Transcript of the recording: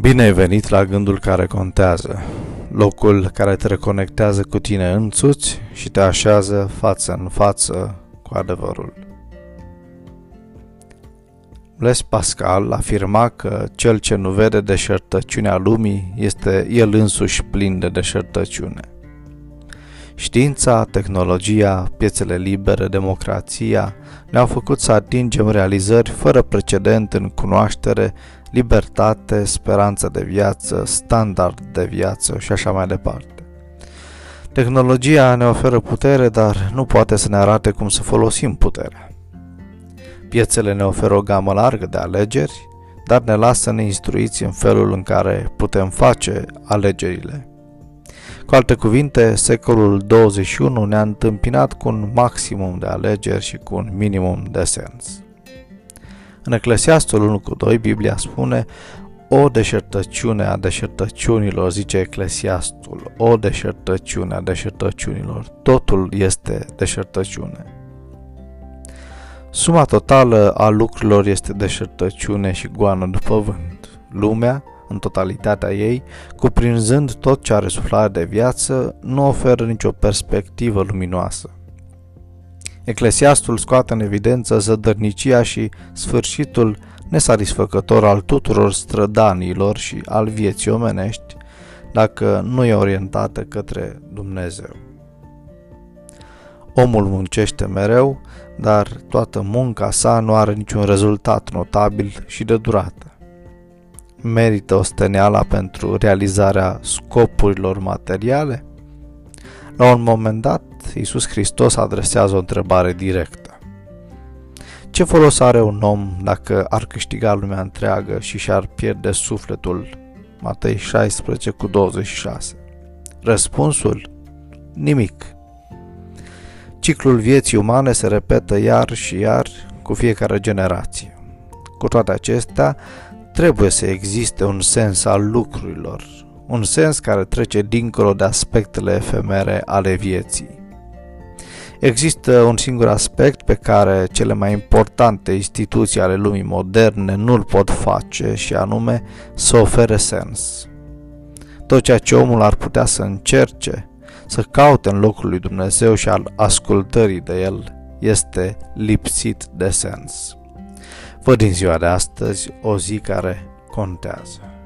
Bine ai venit la gândul care contează, locul care te reconectează cu tine însuți și te așează față în față cu adevărul. Blaise Pascal afirma că cel ce nu vede deșertăciunea lumii este el însuși plin de deșertăciune. Știința, tehnologia, piețele libere, democrația ne-au făcut să atingem realizări fără precedent în cunoaștere, libertate, speranță de viață, standard de viață și așa mai departe. Tehnologia ne oferă putere, dar nu poate să ne arate cum să folosim puterea. Piețele ne oferă o gamă largă de alegeri, dar ne lasă neinstruiți în felul în care putem face alegerile. Cu alte cuvinte, secolul 21 ne-a întâmpinat cu un maximum de alegeri și cu un minimum de sens. În Eclesiastul 1 cu 2, Biblia spune o deșertăciune a deșertăciunilor, zice Eclesiastul, o deșertăciune a deșertăciunilor, totul este deșertăciune. Suma totală a lucrurilor este deșertăciune și goană după vânt. Lumea, în totalitatea ei, cuprinzând tot ce are suflare de viață, nu oferă nicio perspectivă luminoasă. Eclesiastul scoate în evidență zădărnicia și sfârșitul nesatisfăcător al tuturor strădanilor și al vieții omenești, dacă nu e orientată către Dumnezeu. Omul muncește mereu, dar toată munca sa nu are niciun rezultat notabil și de durată merită osteneala pentru realizarea scopurilor materiale? La un moment dat, Iisus Hristos adresează o întrebare directă. Ce folos are un om dacă ar câștiga lumea întreagă și și-ar pierde sufletul? Matei 16 cu 26. Răspunsul? Nimic. Ciclul vieții umane se repetă iar și iar cu fiecare generație. Cu toate acestea, Trebuie să existe un sens al lucrurilor, un sens care trece dincolo de aspectele efemere ale vieții. Există un singur aspect pe care cele mai importante instituții ale lumii moderne nu-l pot face și anume să ofere sens. Tot ceea ce omul ar putea să încerce, să caute în locul lui Dumnezeu și al ascultării de el, este lipsit de sens. Văd din ziua de astăzi o zi care contează.